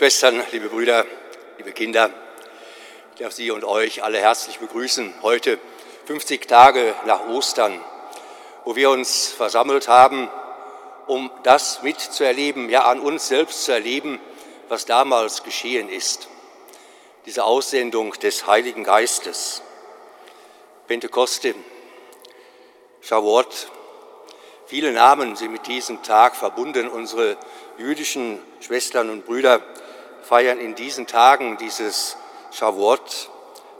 Schwestern, liebe Brüder, liebe Kinder, ich darf Sie und euch alle herzlich begrüßen. Heute, 50 Tage nach Ostern, wo wir uns versammelt haben, um das mitzuerleben, ja an uns selbst zu erleben, was damals geschehen ist. Diese Aussendung des Heiligen Geistes. Pentekoste, Shavuot, viele Namen sind mit diesem Tag verbunden. Unsere jüdischen Schwestern und Brüder feiern in diesen Tagen dieses Shavuot,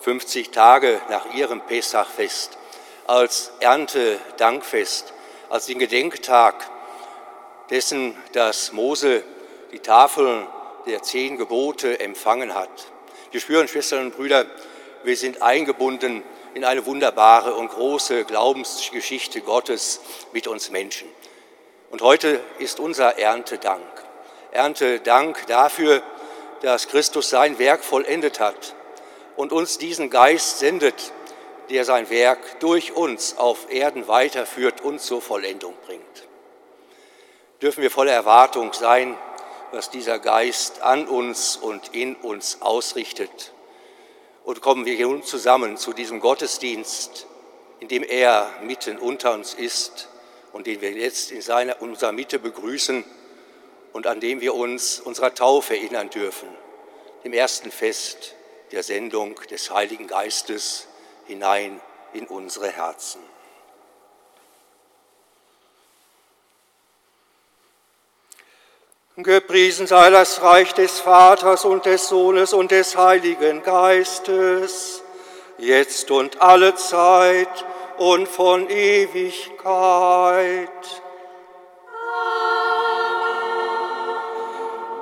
50 Tage nach ihrem Pesachfest, als Erntedankfest, als den Gedenktag dessen, dass Mose die Tafel der zehn Gebote empfangen hat. Wir spüren, Schwestern und Brüder, wir sind eingebunden in eine wunderbare und große Glaubensgeschichte Gottes mit uns Menschen. Und heute ist unser Erntedank. Erntedank dafür, dass Christus sein Werk vollendet hat und uns diesen Geist sendet, der sein Werk durch uns auf Erden weiterführt und zur Vollendung bringt. Dürfen wir voller Erwartung sein, was dieser Geist an uns und in uns ausrichtet und kommen wir nun zusammen zu diesem Gottesdienst, in dem er mitten unter uns ist und den wir jetzt in seiner, unserer Mitte begrüßen und an dem wir uns unserer Taufe erinnern dürfen, dem ersten Fest der Sendung des Heiligen Geistes hinein in unsere Herzen. Gepriesen sei das Reich des Vaters und des Sohnes und des Heiligen Geistes, jetzt und alle Zeit und von Ewigkeit.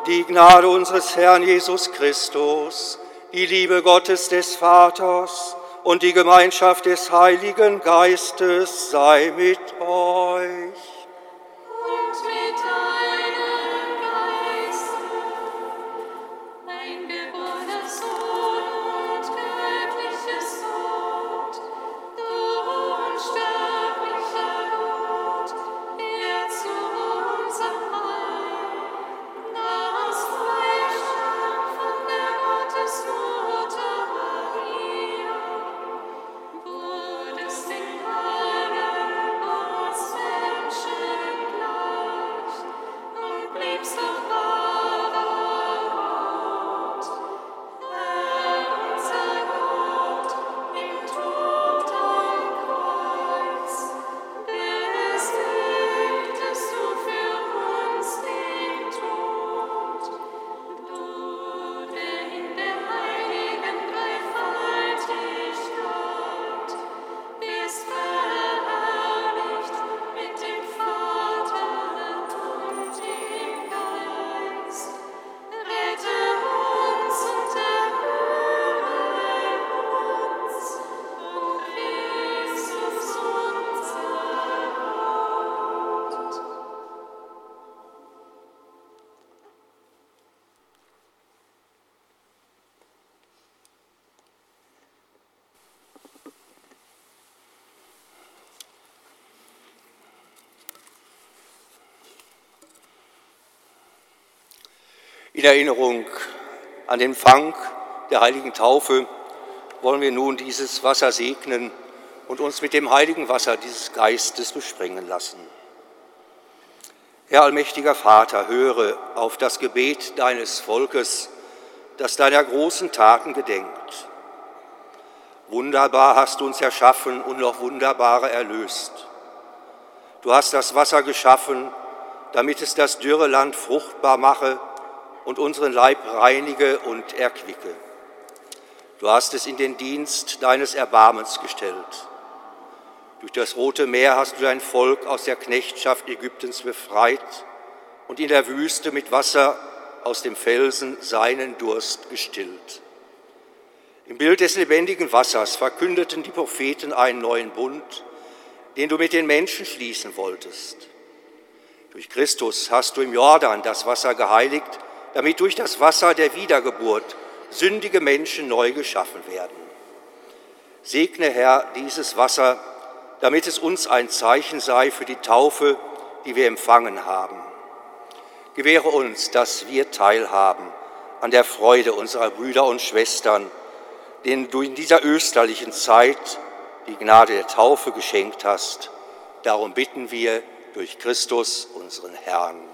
Die Gnade unseres Herrn Jesus Christus, die Liebe Gottes des Vaters und die Gemeinschaft des Heiligen Geistes sei mit euch. In Erinnerung an den Fang der heiligen Taufe wollen wir nun dieses Wasser segnen und uns mit dem heiligen Wasser dieses Geistes besprengen lassen. Herr allmächtiger Vater, höre auf das Gebet deines Volkes, das deiner großen Taten gedenkt. Wunderbar hast du uns erschaffen und noch wunderbarer erlöst. Du hast das Wasser geschaffen, damit es das dürre Land fruchtbar mache und unseren Leib reinige und erquicke. Du hast es in den Dienst deines Erbarmens gestellt. Durch das Rote Meer hast du dein Volk aus der Knechtschaft Ägyptens befreit und in der Wüste mit Wasser aus dem Felsen seinen Durst gestillt. Im Bild des lebendigen Wassers verkündeten die Propheten einen neuen Bund, den du mit den Menschen schließen wolltest. Durch Christus hast du im Jordan das Wasser geheiligt, damit durch das Wasser der Wiedergeburt sündige Menschen neu geschaffen werden. Segne, Herr, dieses Wasser, damit es uns ein Zeichen sei für die Taufe, die wir empfangen haben. gewähre uns, dass wir teilhaben an der Freude unserer Brüder und Schwestern, denen du in dieser österlichen Zeit die Gnade der Taufe geschenkt hast. Darum bitten wir durch Christus, unseren Herrn.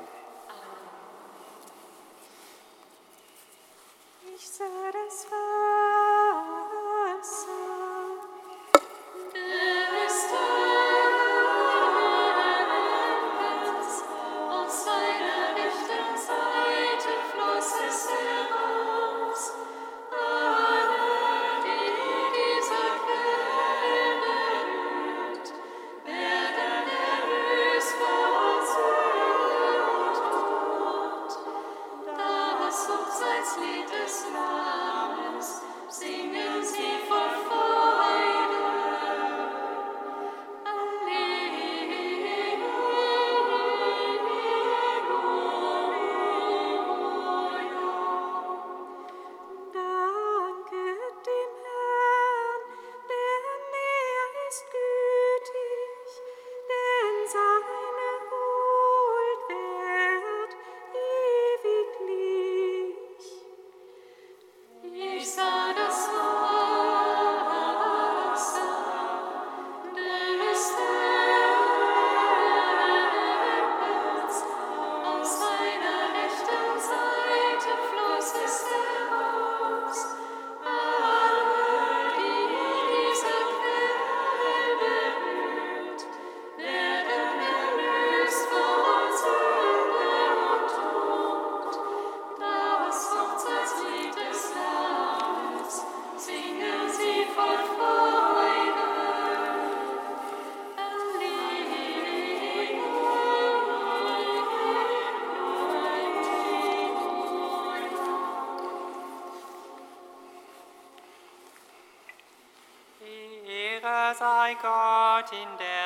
Gott in der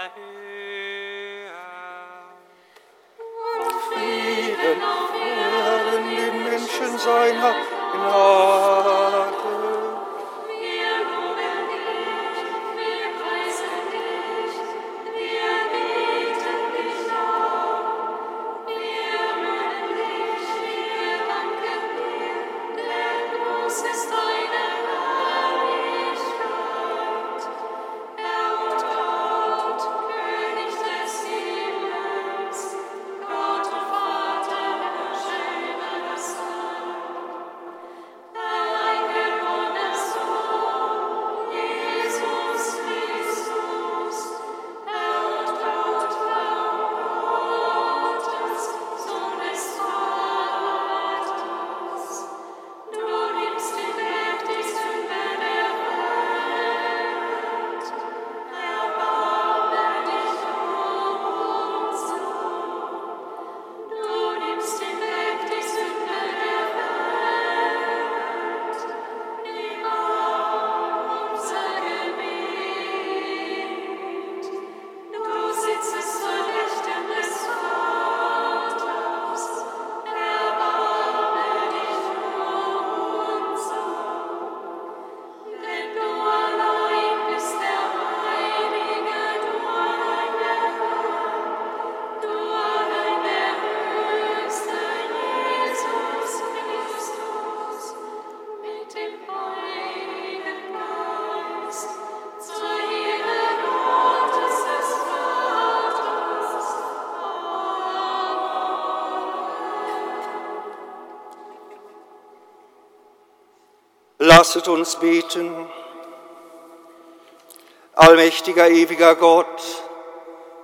Lasset uns beten. Allmächtiger, ewiger Gott,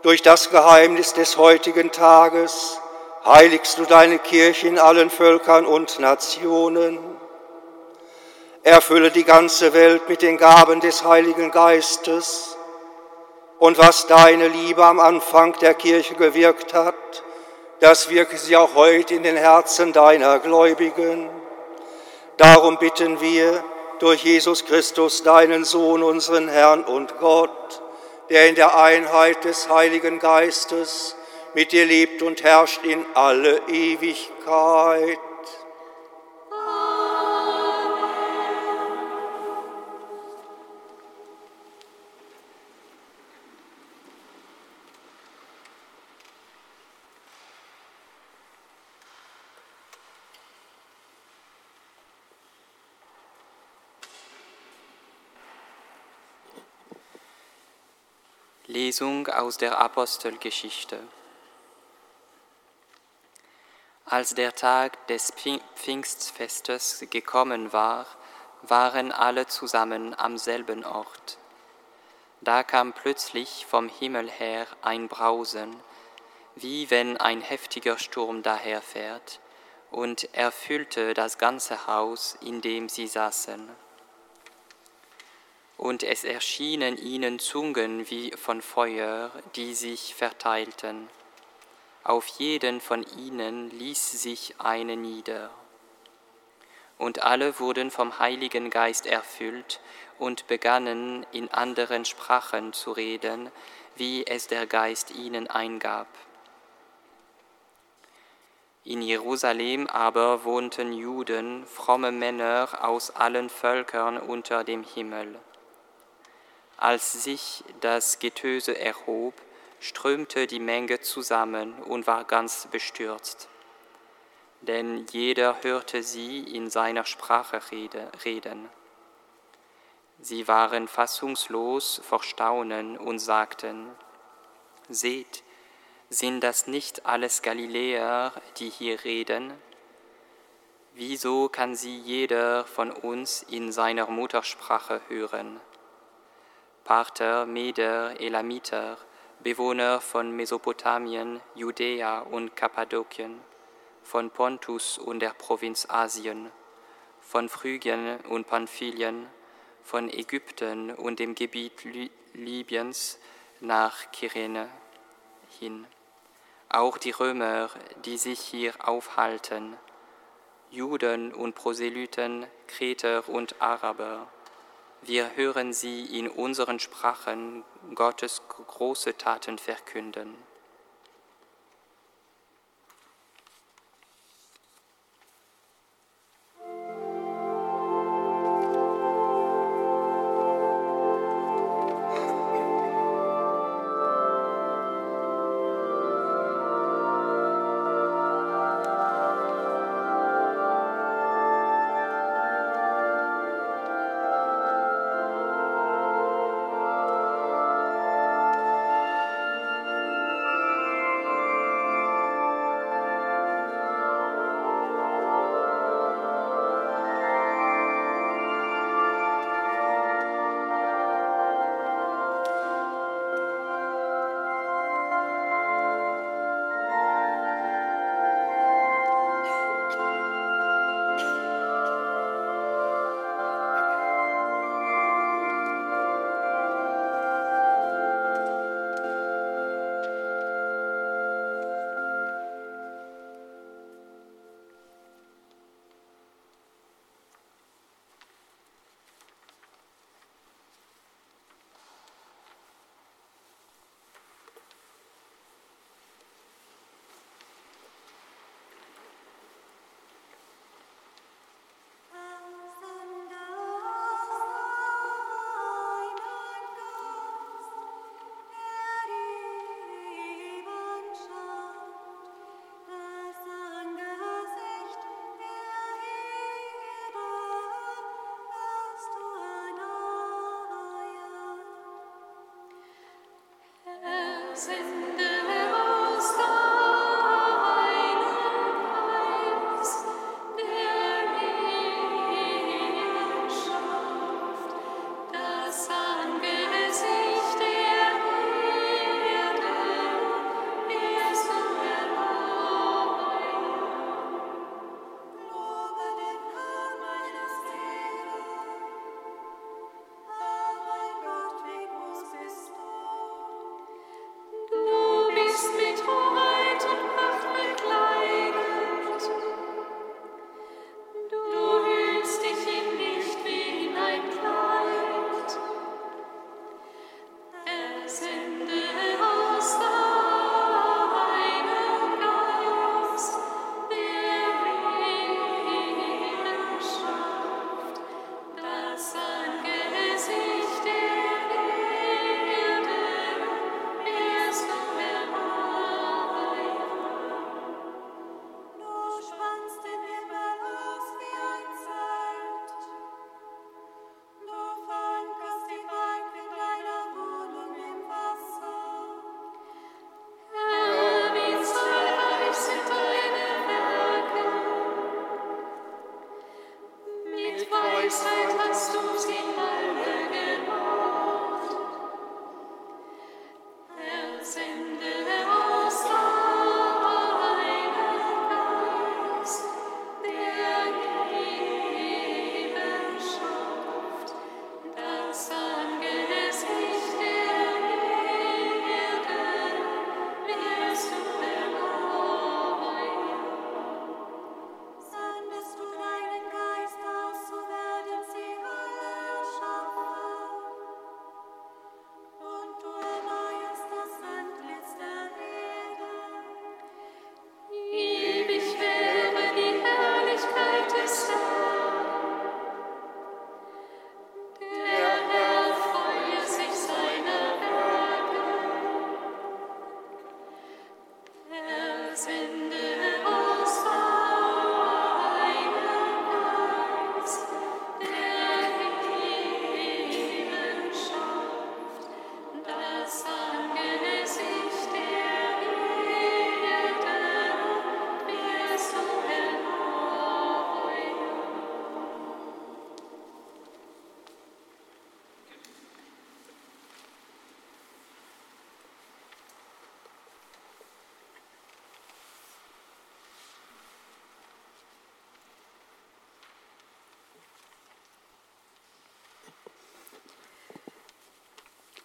durch das Geheimnis des heutigen Tages heiligst du deine Kirche in allen Völkern und Nationen. Erfülle die ganze Welt mit den Gaben des Heiligen Geistes und was deine Liebe am Anfang der Kirche gewirkt hat, das wirke sie auch heute in den Herzen deiner Gläubigen. Darum bitten wir durch Jesus Christus, deinen Sohn, unseren Herrn und Gott, der in der Einheit des Heiligen Geistes mit dir lebt und herrscht in alle Ewigkeit. Lesung aus der Apostelgeschichte. Als der Tag des Pfingstfestes gekommen war, waren alle zusammen am selben Ort. Da kam plötzlich vom Himmel her ein Brausen, wie wenn ein heftiger Sturm daherfährt, und erfüllte das ganze Haus, in dem sie saßen. Und es erschienen ihnen Zungen wie von Feuer, die sich verteilten. Auf jeden von ihnen ließ sich eine nieder. Und alle wurden vom Heiligen Geist erfüllt und begannen in anderen Sprachen zu reden, wie es der Geist ihnen eingab. In Jerusalem aber wohnten Juden, fromme Männer aus allen Völkern unter dem Himmel. Als sich das Getöse erhob, strömte die Menge zusammen und war ganz bestürzt. Denn jeder hörte sie in seiner Sprache reden. Sie waren fassungslos vor Staunen und sagten, Seht, sind das nicht alles Galiläer, die hier reden? Wieso kann sie jeder von uns in seiner Muttersprache hören? Parther, Meder, Elamiter, Bewohner von Mesopotamien, Judäa und Kappadokien, von Pontus und der Provinz Asien, von Phrygien und Pamphylien, von Ägypten und dem Gebiet Libyens nach Kyrene hin. Auch die Römer, die sich hier aufhalten, Juden und Proselyten, Kreter und Araber, wir hören sie in unseren Sprachen Gottes große Taten verkünden.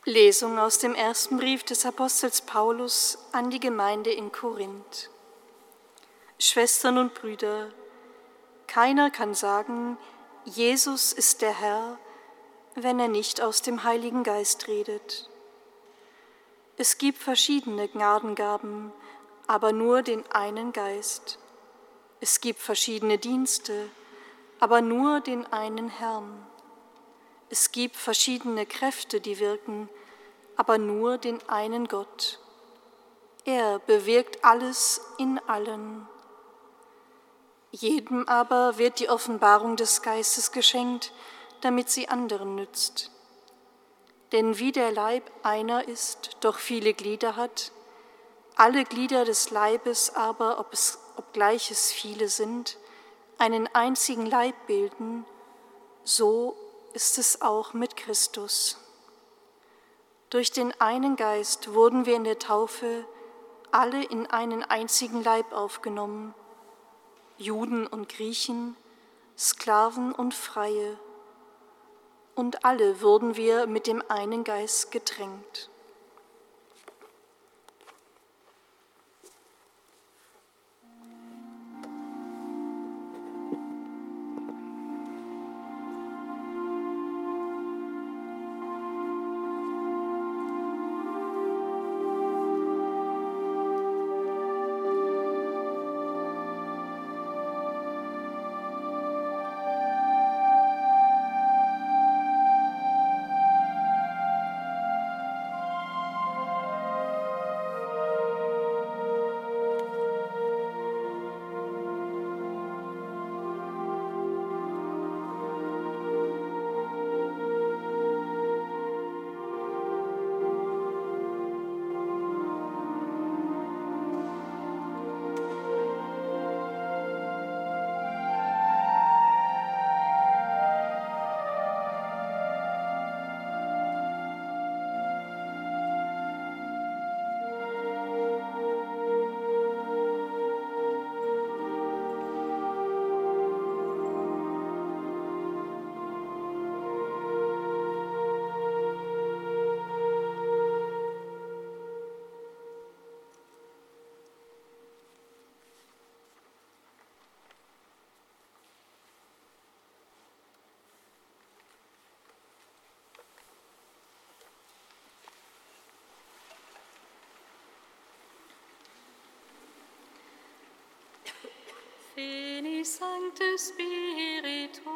Lesung aus dem ersten Brief des Apostels Paulus an die Gemeinde in Korinth. Schwestern und Brüder, keiner kann sagen, Jesus ist der Herr, wenn er nicht aus dem Heiligen Geist redet. Es gibt verschiedene Gnadengaben, aber nur den einen Geist. Es gibt verschiedene Dienste, aber nur den einen Herrn. Es gibt verschiedene Kräfte, die wirken, aber nur den einen Gott. Er bewirkt alles in allen. Jedem aber wird die Offenbarung des Geistes geschenkt, damit sie anderen nützt. Denn wie der Leib einer ist, doch viele Glieder hat, alle Glieder des Leibes aber, ob es, obgleich es viele sind, einen einzigen Leib bilden, so ist es auch mit Christus. Durch den einen Geist wurden wir in der Taufe alle in einen einzigen Leib aufgenommen, Juden und Griechen, Sklaven und Freie, und alle wurden wir mit dem einen Geist getränkt. Sancte Spiritus,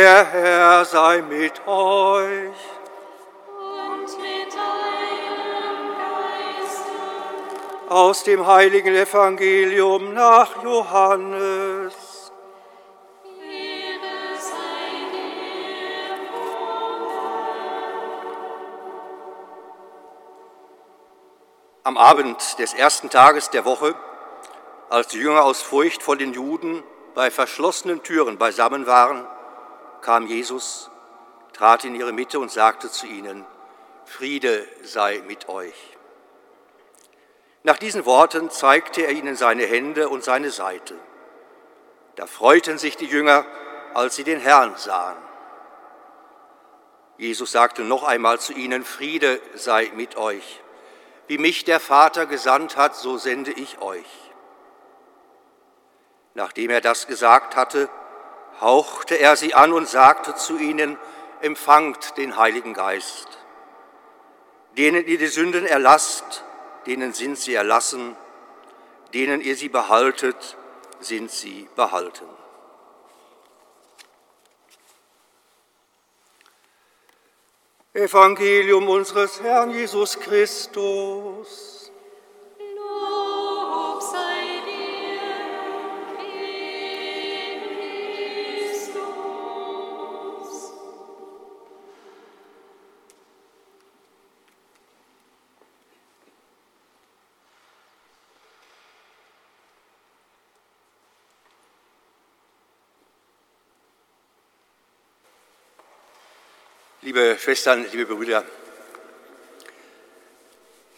Der Herr sei mit euch. Und mit deinem Geiste. Aus dem heiligen Evangelium nach Johannes. Ehre sei dir, Am Abend des ersten Tages der Woche, als die Jünger aus Furcht vor den Juden bei verschlossenen Türen beisammen waren, kam Jesus, trat in ihre Mitte und sagte zu ihnen, Friede sei mit euch. Nach diesen Worten zeigte er ihnen seine Hände und seine Seite. Da freuten sich die Jünger, als sie den Herrn sahen. Jesus sagte noch einmal zu ihnen, Friede sei mit euch. Wie mich der Vater gesandt hat, so sende ich euch. Nachdem er das gesagt hatte, hauchte er sie an und sagte zu ihnen, empfangt den Heiligen Geist. Denen ihr die Sünden erlasst, denen sind sie erlassen, denen ihr sie behaltet, sind sie behalten. Evangelium unseres Herrn Jesus Christus. Liebe Schwestern, liebe Brüder,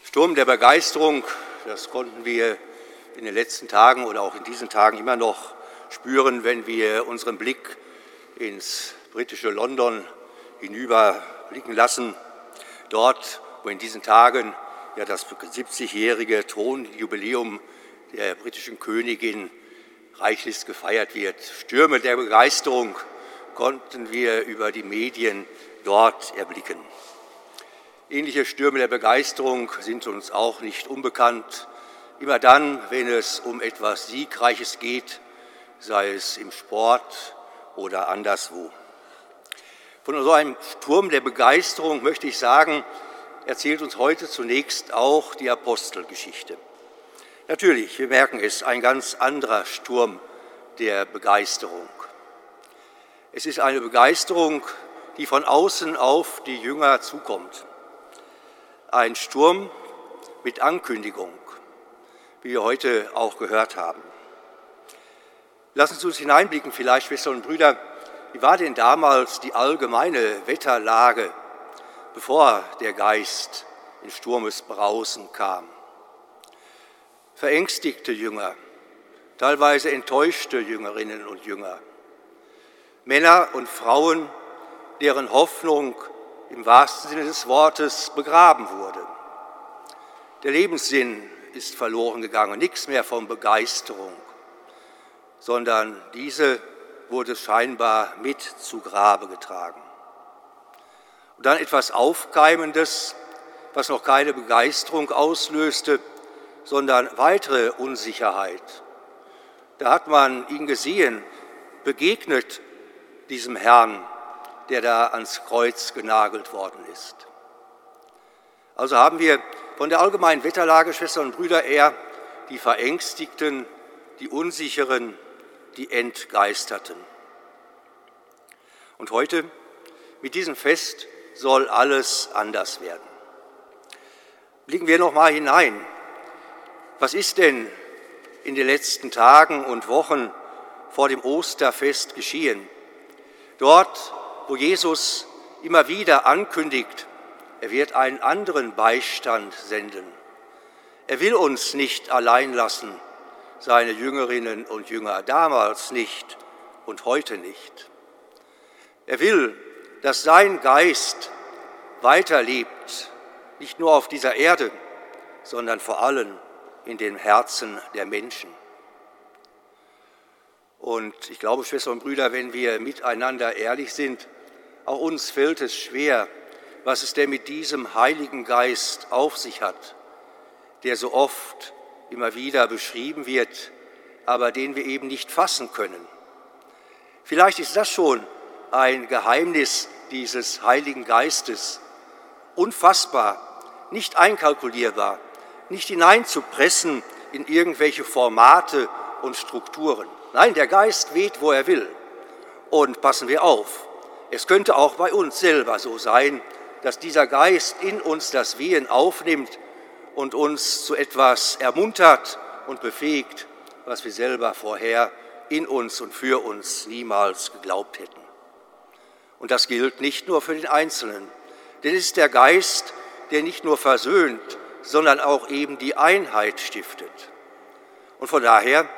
Sturm der Begeisterung, das konnten wir in den letzten Tagen oder auch in diesen Tagen immer noch spüren, wenn wir unseren Blick ins britische London hinüberblicken lassen. Dort, wo in diesen Tagen ja das 70-jährige Thronjubiläum der britischen Königin reichlich gefeiert wird. Stürme der Begeisterung konnten wir über die Medien dort erblicken. Ähnliche Stürme der Begeisterung sind uns auch nicht unbekannt. Immer dann, wenn es um etwas Siegreiches geht, sei es im Sport oder anderswo. Von so einem Sturm der Begeisterung möchte ich sagen, erzählt uns heute zunächst auch die Apostelgeschichte. Natürlich, wir merken es, ein ganz anderer Sturm der Begeisterung. Es ist eine Begeisterung, die von außen auf die Jünger zukommt. Ein Sturm mit Ankündigung, wie wir heute auch gehört haben. Lassen Sie uns hineinblicken, vielleicht, Schwestern und Brüder, wie war denn damals die allgemeine Wetterlage, bevor der Geist in Sturmesbrausen kam? Verängstigte Jünger, teilweise enttäuschte Jüngerinnen und Jünger, Männer und Frauen, deren Hoffnung im wahrsten Sinne des Wortes begraben wurde. Der Lebenssinn ist verloren gegangen, nichts mehr von Begeisterung, sondern diese wurde scheinbar mit zu Grabe getragen. Und dann etwas Aufkeimendes, was noch keine Begeisterung auslöste, sondern weitere Unsicherheit. Da hat man ihn gesehen, begegnet diesem Herrn, der da ans Kreuz genagelt worden ist. Also haben wir von der allgemeinen Wetterlage, Schwestern und Brüder, eher die Verängstigten, die Unsicheren, die Entgeisterten. Und heute, mit diesem Fest, soll alles anders werden. Blicken wir noch mal hinein. Was ist denn in den letzten Tagen und Wochen vor dem Osterfest geschehen? Dort, wo Jesus immer wieder ankündigt, er wird einen anderen Beistand senden. Er will uns nicht allein lassen, seine Jüngerinnen und Jünger, damals nicht und heute nicht. Er will, dass sein Geist weiterlebt, nicht nur auf dieser Erde, sondern vor allem in den Herzen der Menschen. Und ich glaube, Schwestern und Brüder, wenn wir miteinander ehrlich sind, auch uns fällt es schwer, was es denn mit diesem Heiligen Geist auf sich hat, der so oft immer wieder beschrieben wird, aber den wir eben nicht fassen können. Vielleicht ist das schon ein Geheimnis dieses Heiligen Geistes, unfassbar, nicht einkalkulierbar, nicht hineinzupressen in irgendwelche Formate und Strukturen. Nein, der Geist weht, wo er will. Und passen wir auf, es könnte auch bei uns selber so sein, dass dieser Geist in uns das Wehen aufnimmt und uns zu etwas ermuntert und befähigt, was wir selber vorher in uns und für uns niemals geglaubt hätten. Und das gilt nicht nur für den Einzelnen, denn es ist der Geist, der nicht nur versöhnt, sondern auch eben die Einheit stiftet. Und von daher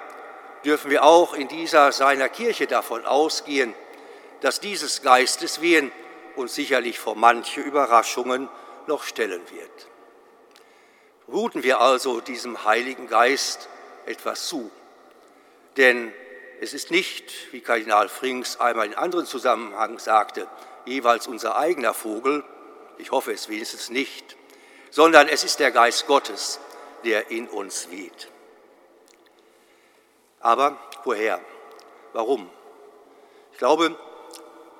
dürfen wir auch in dieser seiner Kirche davon ausgehen, dass dieses Geisteswehen uns sicherlich vor manche Überraschungen noch stellen wird. Ruhen wir also diesem Heiligen Geist etwas zu, denn es ist nicht, wie Kardinal Frings einmal in anderen Zusammenhang sagte, jeweils unser eigener Vogel, ich hoffe es wenigstens nicht, sondern es ist der Geist Gottes, der in uns weht. Aber woher? Warum? Ich glaube,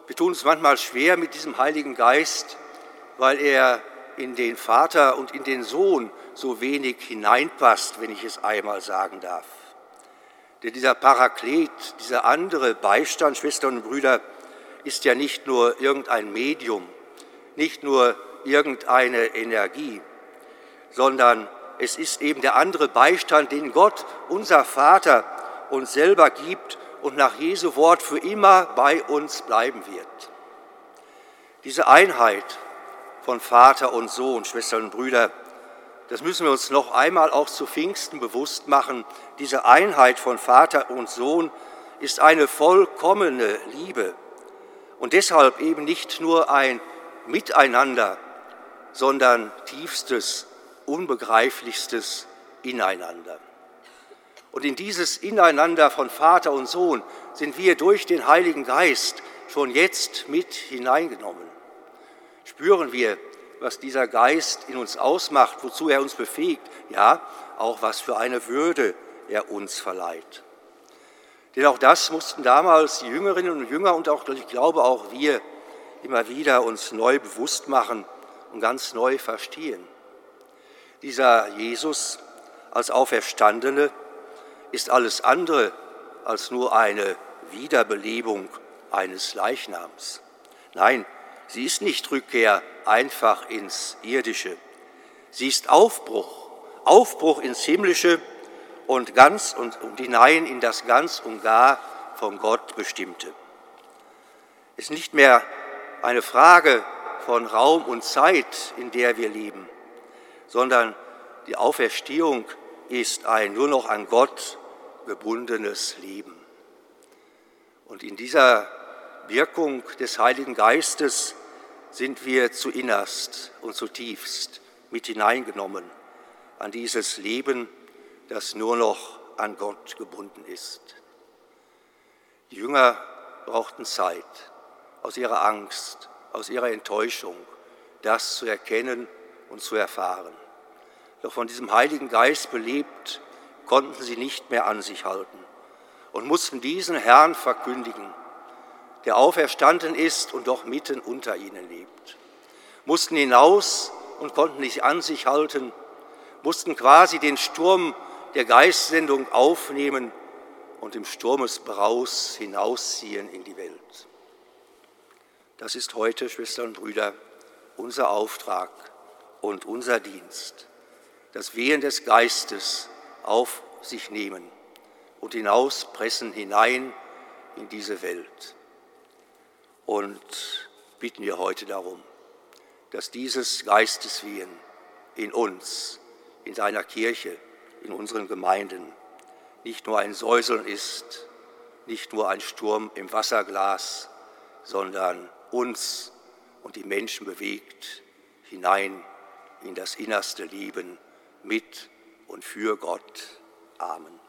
wir tun es manchmal schwer mit diesem Heiligen Geist, weil er in den Vater und in den Sohn so wenig hineinpasst, wenn ich es einmal sagen darf. Denn dieser Paraklet, dieser andere Beistand, Schwestern und Brüder, ist ja nicht nur irgendein Medium, nicht nur irgendeine Energie, sondern es ist eben der andere Beistand, den Gott, unser Vater, uns selber gibt und nach Jesu Wort für immer bei uns bleiben wird. Diese Einheit von Vater und Sohn, Schwestern und Brüder, das müssen wir uns noch einmal auch zu Pfingsten bewusst machen. Diese Einheit von Vater und Sohn ist eine vollkommene Liebe und deshalb eben nicht nur ein Miteinander, sondern tiefstes, unbegreiflichstes Ineinander. Und in dieses Ineinander von Vater und Sohn sind wir durch den Heiligen Geist schon jetzt mit hineingenommen. Spüren wir, was dieser Geist in uns ausmacht, wozu er uns befähigt, ja, auch was für eine Würde er uns verleiht. Denn auch das mussten damals die Jüngerinnen und Jünger und auch, ich glaube, auch wir immer wieder uns neu bewusst machen und ganz neu verstehen. Dieser Jesus als Auferstandene ist alles andere als nur eine Wiederbelebung eines Leichnams. Nein, sie ist nicht Rückkehr einfach ins Irdische. Sie ist Aufbruch, Aufbruch ins Himmlische und ganz und, hinein in das ganz und gar von Gott bestimmte. Es ist nicht mehr eine Frage von Raum und Zeit, in der wir leben, sondern die Auferstehung ist ein nur noch an Gott gebundenes Leben. Und in dieser Wirkung des Heiligen Geistes sind wir zu innerst und zutiefst mit hineingenommen an dieses Leben, das nur noch an Gott gebunden ist. Die Jünger brauchten Zeit aus ihrer Angst, aus ihrer Enttäuschung, das zu erkennen und zu erfahren. Doch von diesem Heiligen Geist belebt, konnten sie nicht mehr an sich halten und mussten diesen Herrn verkündigen, der auferstanden ist und doch mitten unter ihnen lebt. Mussten hinaus und konnten nicht an sich halten, mussten quasi den Sturm der Geistsendung aufnehmen und im Sturmesbraus hinausziehen in die Welt. Das ist heute, Schwestern und Brüder, unser Auftrag und unser Dienst, das Wehen des Geistes auf sich nehmen und hinauspressen hinein in diese Welt. Und bitten wir heute darum, dass dieses Geisteswehen in uns, in seiner Kirche, in unseren Gemeinden nicht nur ein Säuseln ist, nicht nur ein Sturm im Wasserglas, sondern uns und die Menschen bewegt hinein in das innerste Leben mit und für Gott. Amen.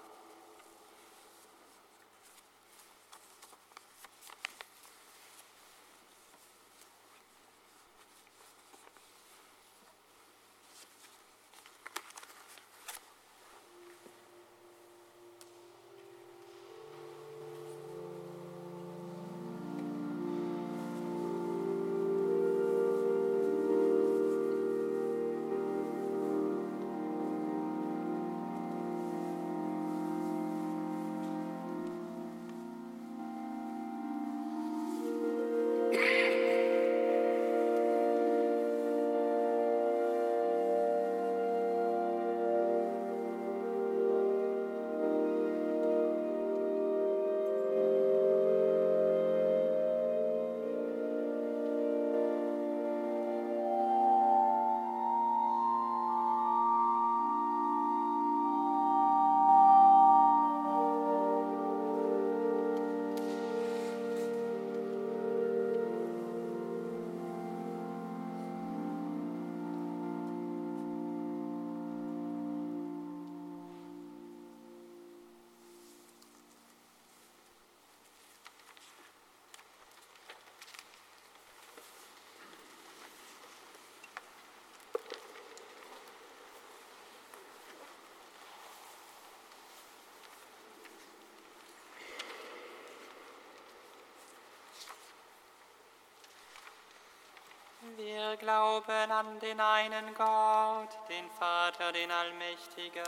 Wir glauben an den einen Gott, den Vater, den Allmächtigen.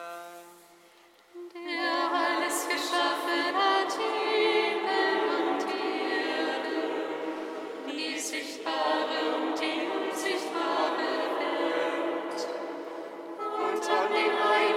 der alles geschaffen hat, Himmel und Erde, die sichtbare und die unsichtbare Welt. Und an den einen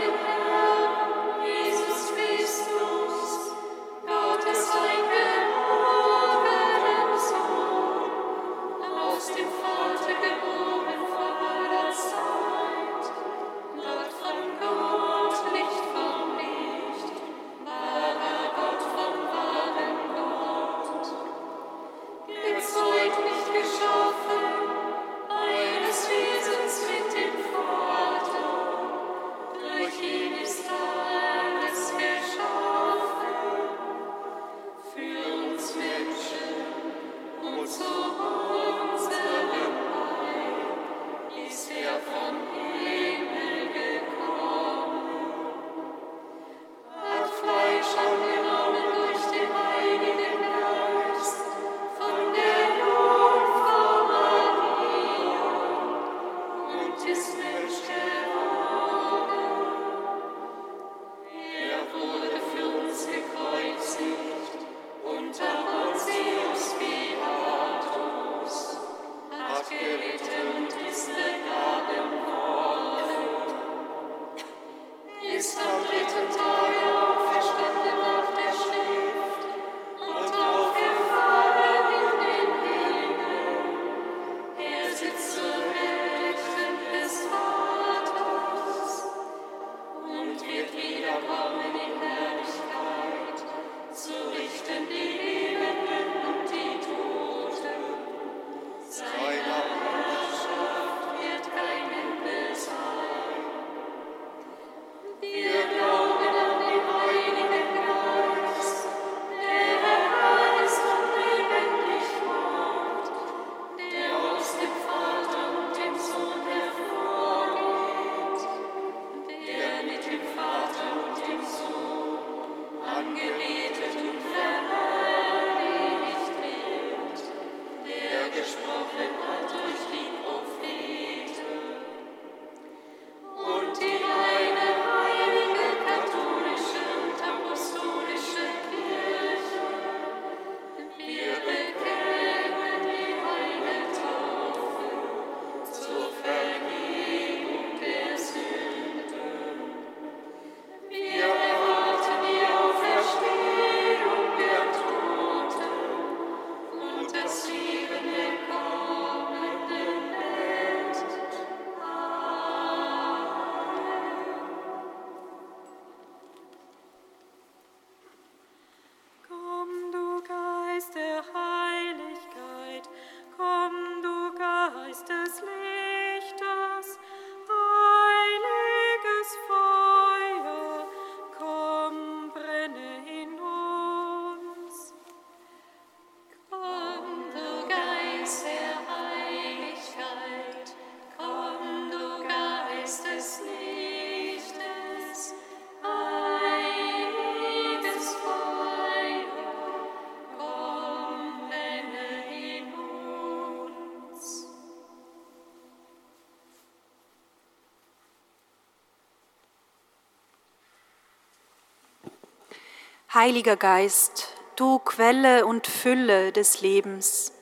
Heiliger Geist, du Quelle und Fülle des Lebens,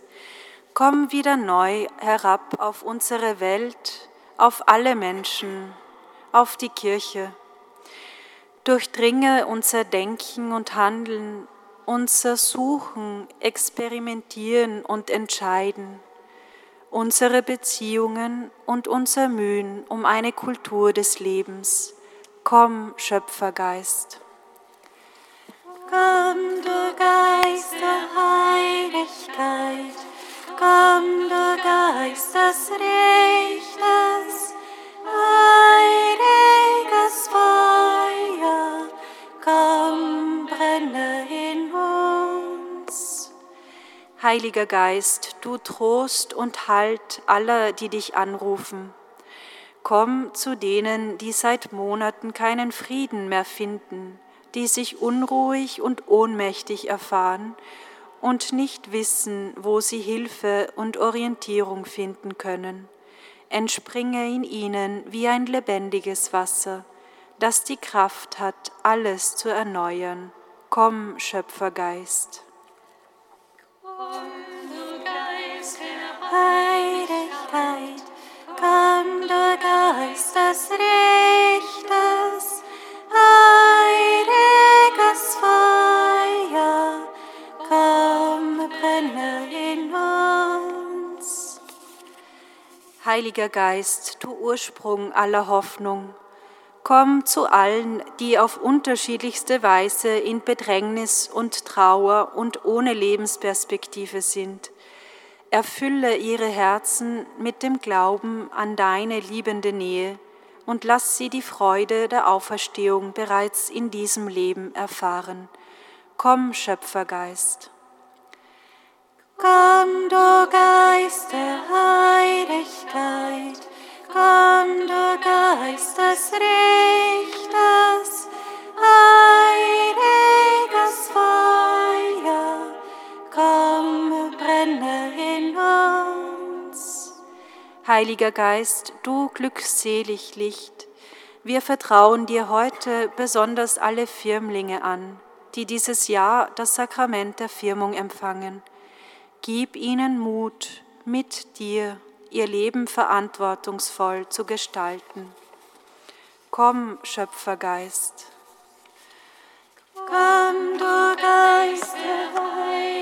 komm wieder neu herab auf unsere Welt, auf alle Menschen, auf die Kirche. Durchdringe unser Denken und Handeln, unser Suchen, Experimentieren und Entscheiden, unsere Beziehungen und unser Mühen um eine Kultur des Lebens. Komm, Schöpfergeist. Komm, du Geist der Heiligkeit, komm, du Geist des Richters, heiliges Feuer, komm, brenne in uns. Heiliger Geist, du Trost und Halt aller, die dich anrufen. Komm zu denen, die seit Monaten keinen Frieden mehr finden die sich unruhig und ohnmächtig erfahren und nicht wissen, wo sie Hilfe und Orientierung finden können. Entspringe in ihnen wie ein lebendiges Wasser, das die Kraft hat, alles zu erneuern. Komm, Schöpfergeist. Komm, du Geist der Heiligkeit, komm, du Geist des Richters, Heiliger Geist, du Ursprung aller Hoffnung, komm zu allen, die auf unterschiedlichste Weise in Bedrängnis und Trauer und ohne Lebensperspektive sind. Erfülle ihre Herzen mit dem Glauben an deine liebende Nähe und lass sie die Freude der Auferstehung bereits in diesem Leben erfahren. Komm, Schöpfergeist. Komm, du Geist der Heiligkeit, komm, du Geist des Richters, heiliges Feuer, komm, brenne in uns. Heiliger Geist, du glückselig Licht, wir vertrauen dir heute besonders alle Firmlinge an, die dieses Jahr das Sakrament der Firmung empfangen. Gib ihnen Mut, mit dir ihr Leben verantwortungsvoll zu gestalten. Komm, Schöpfergeist. Komm, du Geist der Heiligkeit,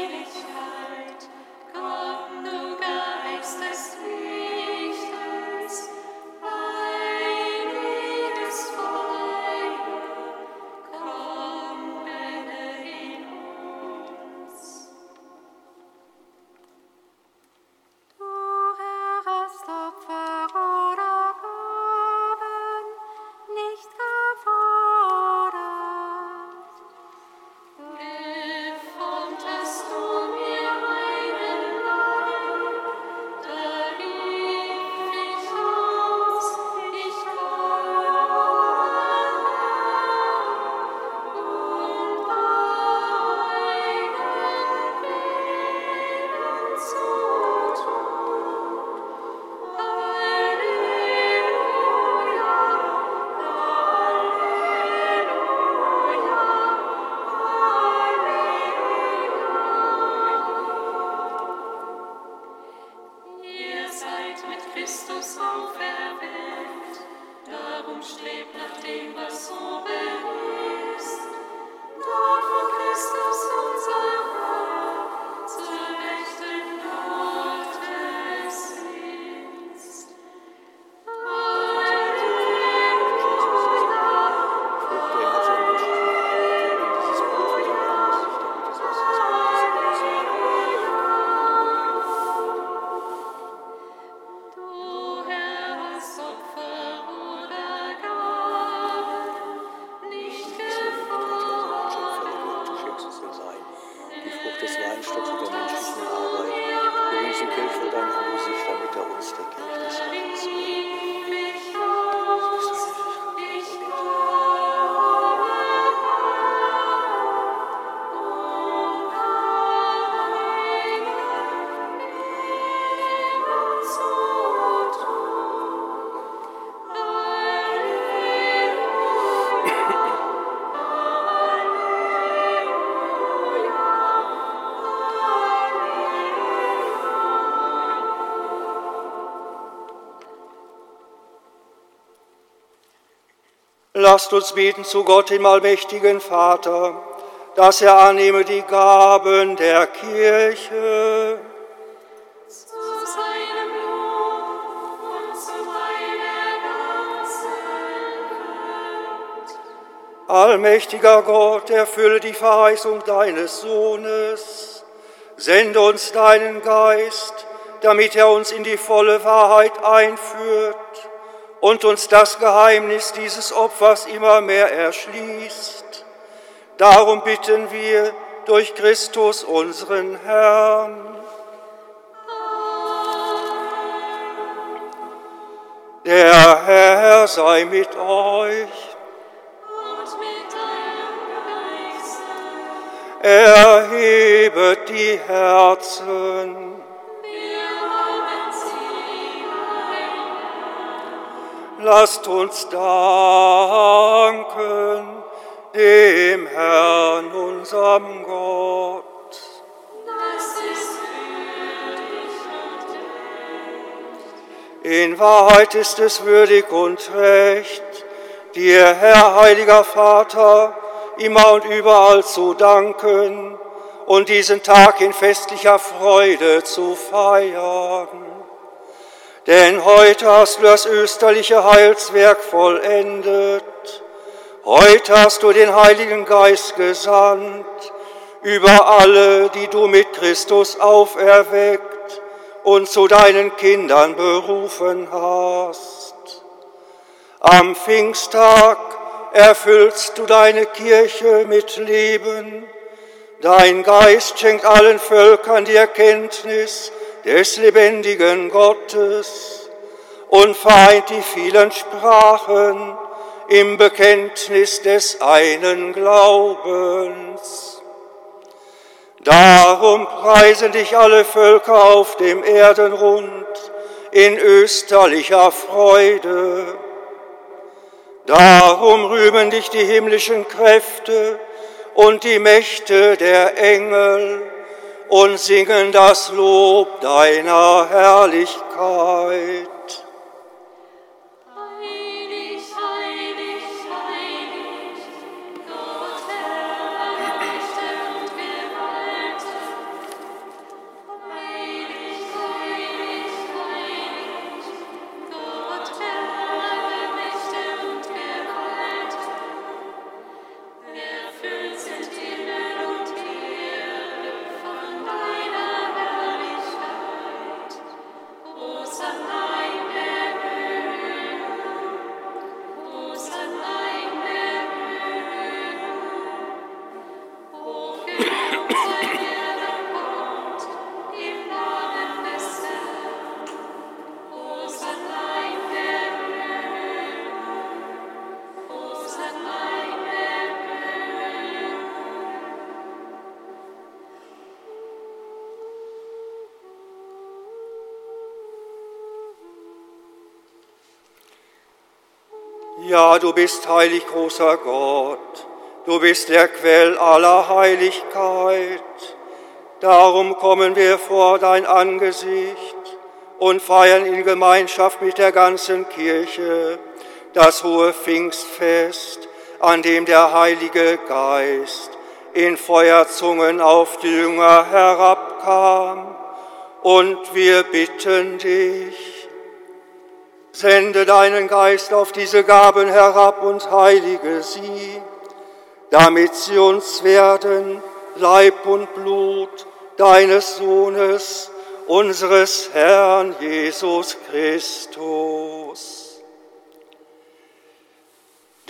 Lasst uns beten zu Gott, dem allmächtigen Vater, dass er annehme die Gaben der Kirche. Zu seinem Lob und zu meiner ganzen Welt. Allmächtiger Gott, erfülle die Verheißung deines Sohnes. Sende uns deinen Geist, damit er uns in die volle Wahrheit einführt und uns das Geheimnis dieses Opfers immer mehr erschließt. Darum bitten wir durch Christus unseren Herrn. Der Herr sei mit euch. Und mit deinem Geiste. Erhebet die Herzen, lasst uns danken dem Herrn, unserem Gott. Das ist würdig und In Wahrheit ist es würdig und recht, dir, Herr, heiliger Vater, immer und überall zu danken und diesen Tag in festlicher Freude zu feiern. Denn heute hast du das österliche Heilswerk vollendet. Heute hast du den Heiligen Geist gesandt über alle, die du mit Christus auferweckt und zu deinen Kindern berufen hast. Am Pfingsttag erfüllst du deine Kirche mit Leben. Dein Geist schenkt allen Völkern die Erkenntnis des lebendigen Gottes und vereint die vielen Sprachen im Bekenntnis des einen Glaubens. Darum preisen dich alle Völker auf dem Erdenrund in österlicher Freude. Darum rühmen dich die himmlischen Kräfte und die Mächte der Engel und singen das Lob deiner Herrlichkeit. Bist heilig, großer Gott. Du bist der Quell aller Heiligkeit. Darum kommen wir vor dein Angesicht und feiern in Gemeinschaft mit der ganzen Kirche das hohe Pfingstfest, an dem der Heilige Geist in Feuerzungen auf die Jünger herabkam. Und wir bitten dich, Sende deinen Geist auf diese Gaben herab und heilige sie, damit sie uns werden, Leib und Blut deines Sohnes, unseres Herrn Jesus Christus.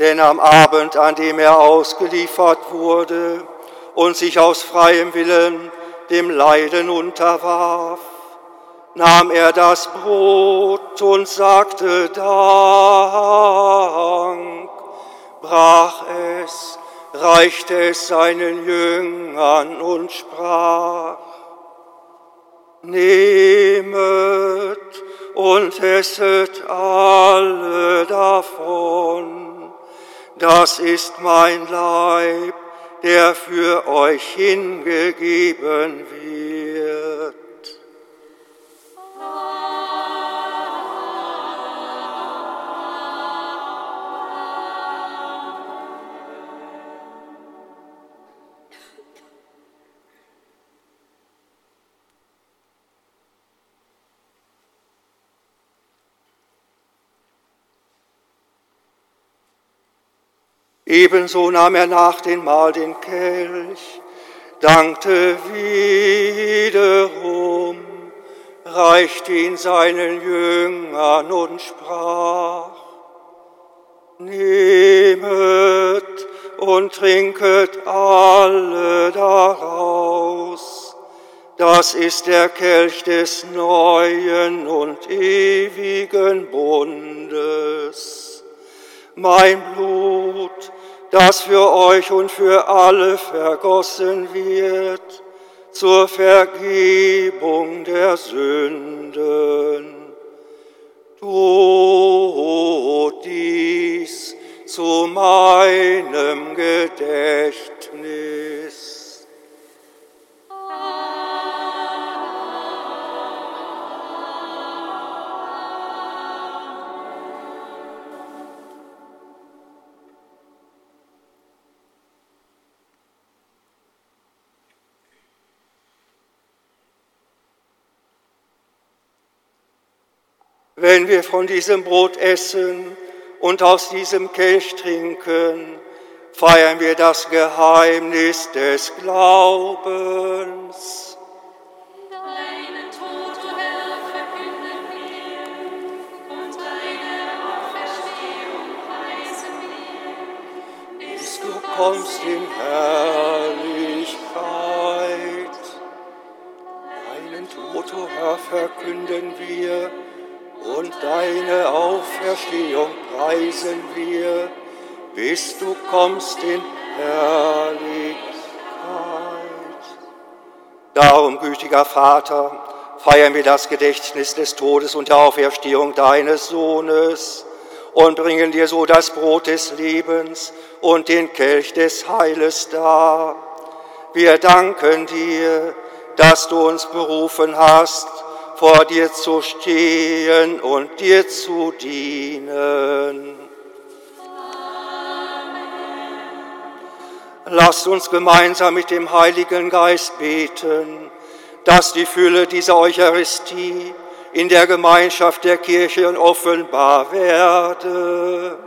Denn am Abend, an dem er ausgeliefert wurde und sich aus freiem Willen dem Leiden unterwarf, nahm er das Brot und sagte Dank, brach es, reichte es seinen Jüngern und sprach, Nehmet und esset alle davon, das ist mein Leib, der für euch hingegeben wird. Ebenso nahm er nach dem Mahl den Kelch, dankte wiederum, reichte ihn seinen Jüngern und sprach, Nehmet und trinket alle daraus. Das ist der Kelch des neuen und ewigen Bundes. Mein Blut, das für euch und für alle vergossen wird, zur Vergebung der Sünden. Tut dies zu meinem Gedächtnis. Wenn wir von diesem Brot essen und aus diesem Kelch trinken, feiern wir das Geheimnis des Glaubens. Deinen Tod, o Herr, verkünden wir, und deine Auferstehung preisen wir, bis du kommst in Herrlichkeit. Deinen Tod, o Herr, verkünden wir und deine Auferstehung preisen wir, bis du kommst in Herrlichkeit. Darum, gütiger Vater, feiern wir das Gedächtnis des Todes und der Auferstehung deines Sohnes und bringen dir so das Brot des Lebens und den Kelch des Heiles dar. Wir danken dir, dass du uns berufen hast, vor dir zu stehen und dir zu dienen. Lasst uns gemeinsam mit dem Heiligen Geist beten, dass die Fülle dieser Eucharistie in der Gemeinschaft der Kirche offenbar werde.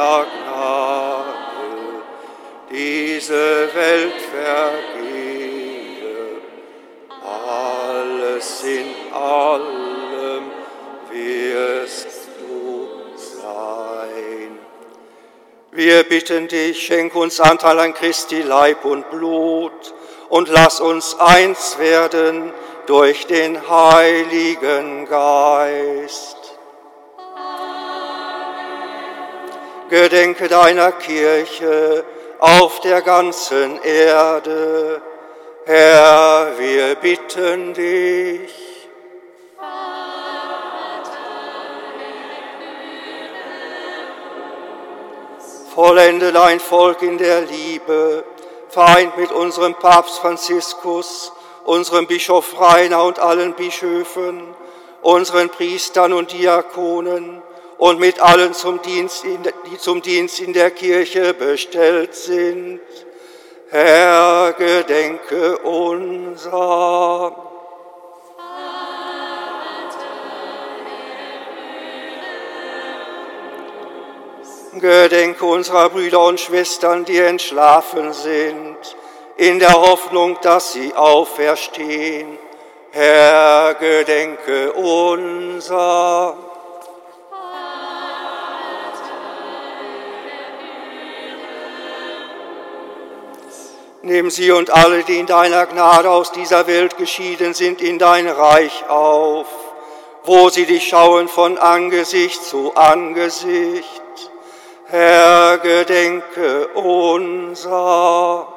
Deiner Gnade, diese Welt vergehe, alles in allem wirst du sein. Wir bitten dich, schenk uns Anteil an Christi Leib und Blut und lass uns eins werden durch den Heiligen Geist. Gedenke deiner Kirche, auf der ganzen Erde. Herr, wir bitten dich. Vollende dein Volk in der Liebe, vereint mit unserem Papst Franziskus, unserem Bischof Rainer und allen Bischöfen, unseren Priestern und Diakonen und mit allen, zum Dienst die zum Dienst in der Kirche bestellt sind. Herr, gedenke unser. Gedenke unserer Brüder und Schwestern, die entschlafen sind, in der Hoffnung, dass sie auferstehen. Herr, gedenke unser. Nimm sie und alle, die in deiner Gnade aus dieser Welt geschieden sind, in dein Reich auf, wo sie dich schauen von Angesicht zu Angesicht. Herr, gedenke unser.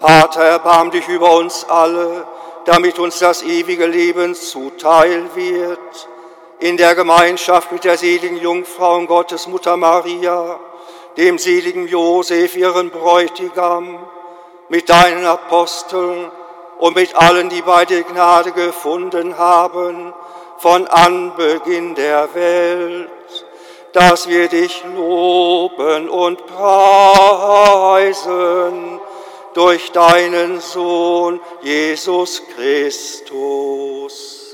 Vater, erbarm dich über uns alle, damit uns das ewige Leben zuteil wird. In der Gemeinschaft mit der seligen Jungfrau und Gottes Mutter Maria, dem seligen Josef, ihren Bräutigam, mit deinen Aposteln und mit allen, die bei dir Gnade gefunden haben, von Anbeginn der Welt, dass wir dich loben und preisen durch deinen Sohn Jesus Christus.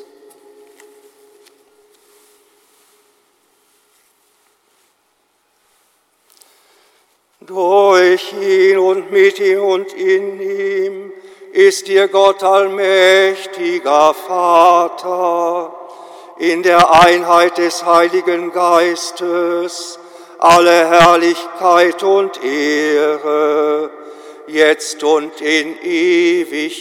Durch ihn und mit ihm und in ihm ist dir Gott allmächtiger Vater, in der Einheit des Heiligen Geistes, alle Herrlichkeit und Ehre jetzt und in Ewigkeit.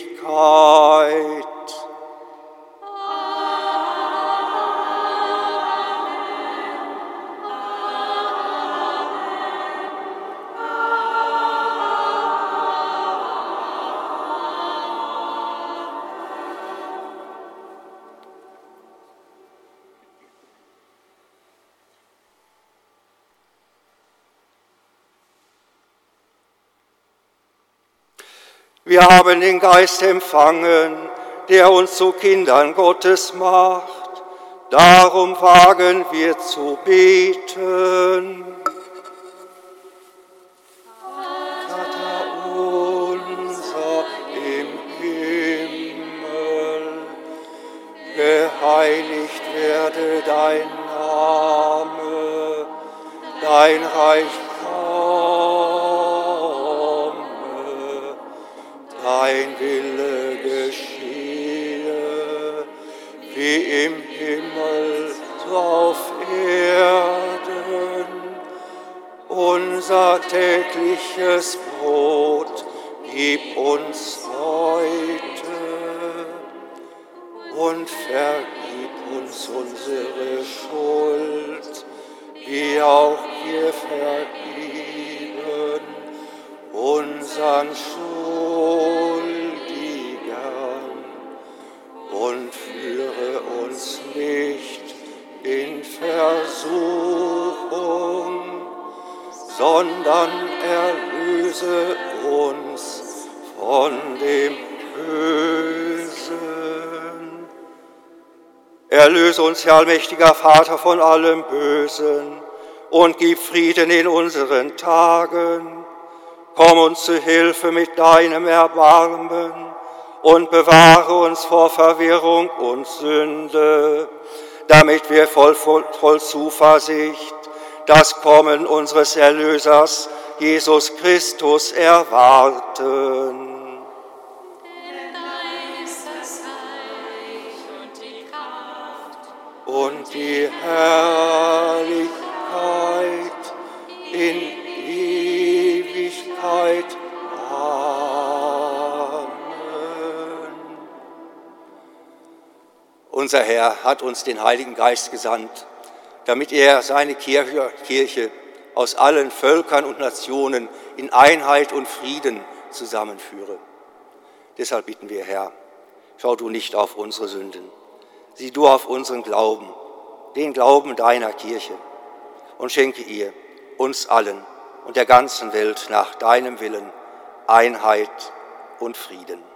Wir haben den Geist empfangen, der uns zu Kindern Gottes macht. Darum wagen wir zu beten. Vater unser im Himmel, geheiligt werde dein Name, dein Reich dein Wille geschehe, wie im Himmel, so auf Erden. Unser tägliches Brot gib uns heute und vergib uns, Herr allmächtiger Vater, von allem Bösen und gib Frieden in unseren Tagen Komm uns zu Hilfe mit deinem Erbarmen und bewahre uns vor Verwirrung und Sünde, damit wir voll, voll, voll Zuversicht das Kommen unseres Erlösers, Jesus Christus, erwarten. Unser Herr hat uns den Heiligen Geist gesandt, damit er seine Kirche, Kirche aus allen Völkern und Nationen in Einheit und Frieden zusammenführe. Deshalb bitten wir, Herr, schau du nicht auf unsere Sünden, sieh du auf unseren Glauben, den Glauben deiner Kirche und schenke ihr, uns allen und der ganzen Welt nach deinem Willen Einheit und Frieden.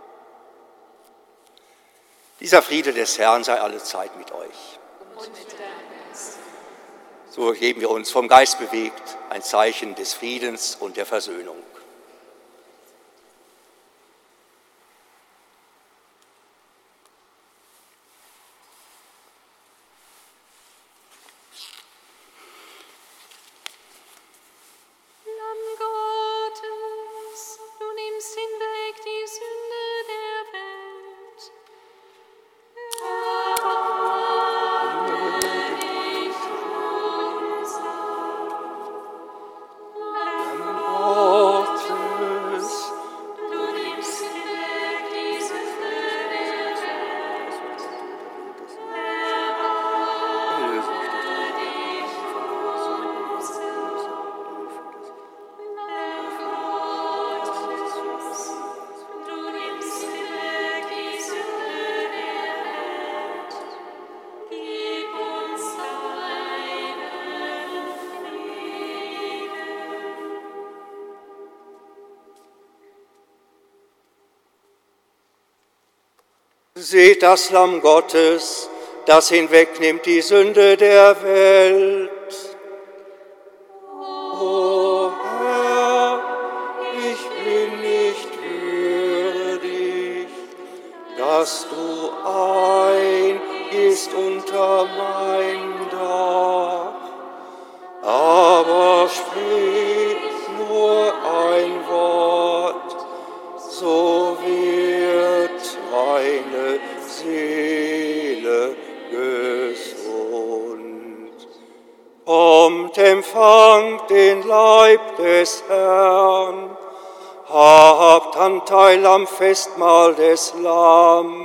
Dieser Friede des Herrn sei alle Zeit mit euch. So geben wir uns vom Geist bewegt ein Zeichen des Friedens und der Versöhnung. Seht das Lamm Gottes, das hinwegnimmt die Sünde der Welt. Am Festmahl des Lammes.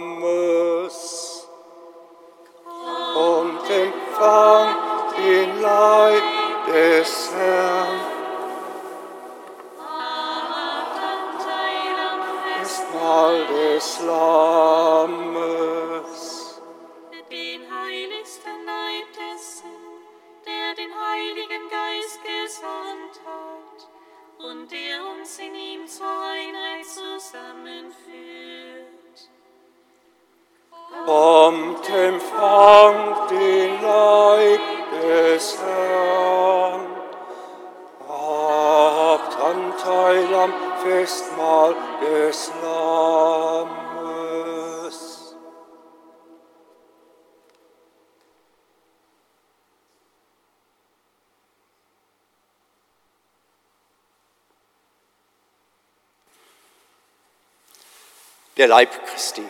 Der Leib Christi.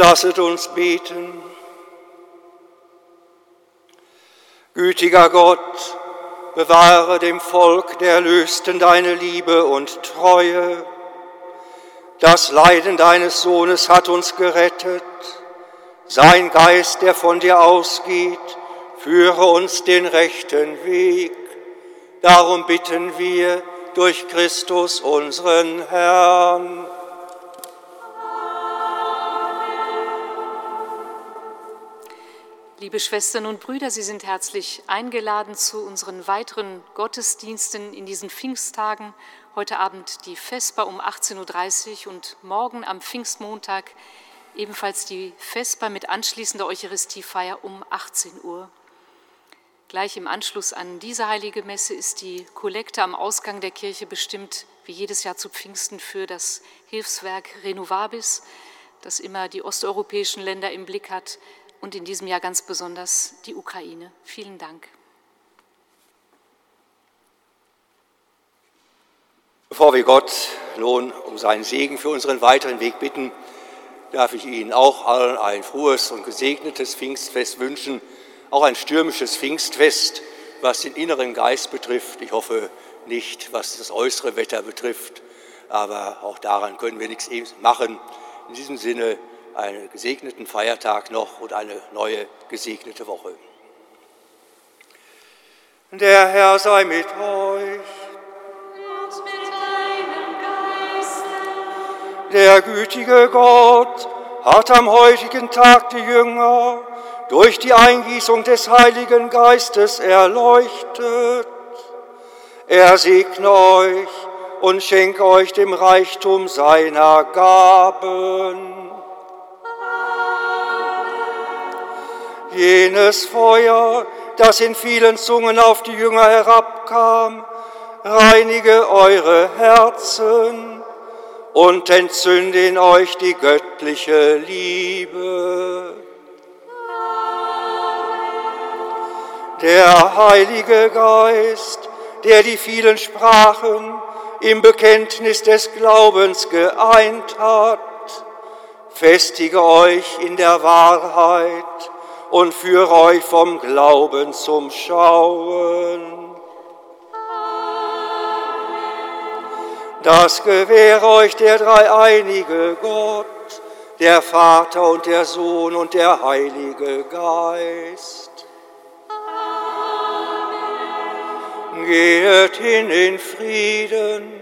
Lasset uns beten. Gütiger Gott, bewahre dem Volk der Erlösten deine Liebe und Treue. Das Leiden deines Sohnes hat uns gerettet. Sein Geist, der von dir ausgeht, führe uns den rechten Weg. Darum bitten wir durch Christus unseren Herrn. Liebe Schwestern und Brüder, Sie sind herzlich eingeladen zu unseren weiteren Gottesdiensten in diesen Pfingsttagen. Heute Abend die Vesper um 18.30 Uhr und morgen am Pfingstmontag ebenfalls die Vesper mit anschließender Eucharistiefeier um 18 Uhr. Gleich im Anschluss an diese heilige Messe ist die Kollekte am Ausgang der Kirche bestimmt, wie jedes Jahr zu Pfingsten, für das Hilfswerk Renovabis, das immer die osteuropäischen Länder im Blick hat und in diesem Jahr ganz besonders die Ukraine. Vielen Dank. Bevor wir Gott nun um seinen Segen für unseren weiteren Weg bitten, darf ich Ihnen auch allen ein frohes und gesegnetes Pfingstfest wünschen, auch ein stürmisches Pfingstfest, was den inneren Geist betrifft. Ich hoffe nicht, was das äußere Wetter betrifft, aber auch daran können wir nichts machen. In diesem Sinne einen gesegneten Feiertag noch und eine neue gesegnete Woche. Der Herr sei mit euch. Und mit deinem Geiste. Der gütige Gott hat am heutigen Tag die Jünger durch die Eingießung des Heiligen Geistes erleuchtet. Er segne euch und schenke euch dem Reichtum seiner Gaben. Jenes Feuer, das in vielen Zungen auf die Jünger herabkam, reinige eure Herzen und entzünde in euch die göttliche Liebe. Der Heilige Geist, der die vielen Sprachen im Bekenntnis des Glaubens geeint hat, festige euch in der Wahrheit und führe euch vom Glauben zum Schauen. Das gewähre euch der dreieinige Gott, der Vater und der Sohn und der Heilige Geist. Geht hin in Frieden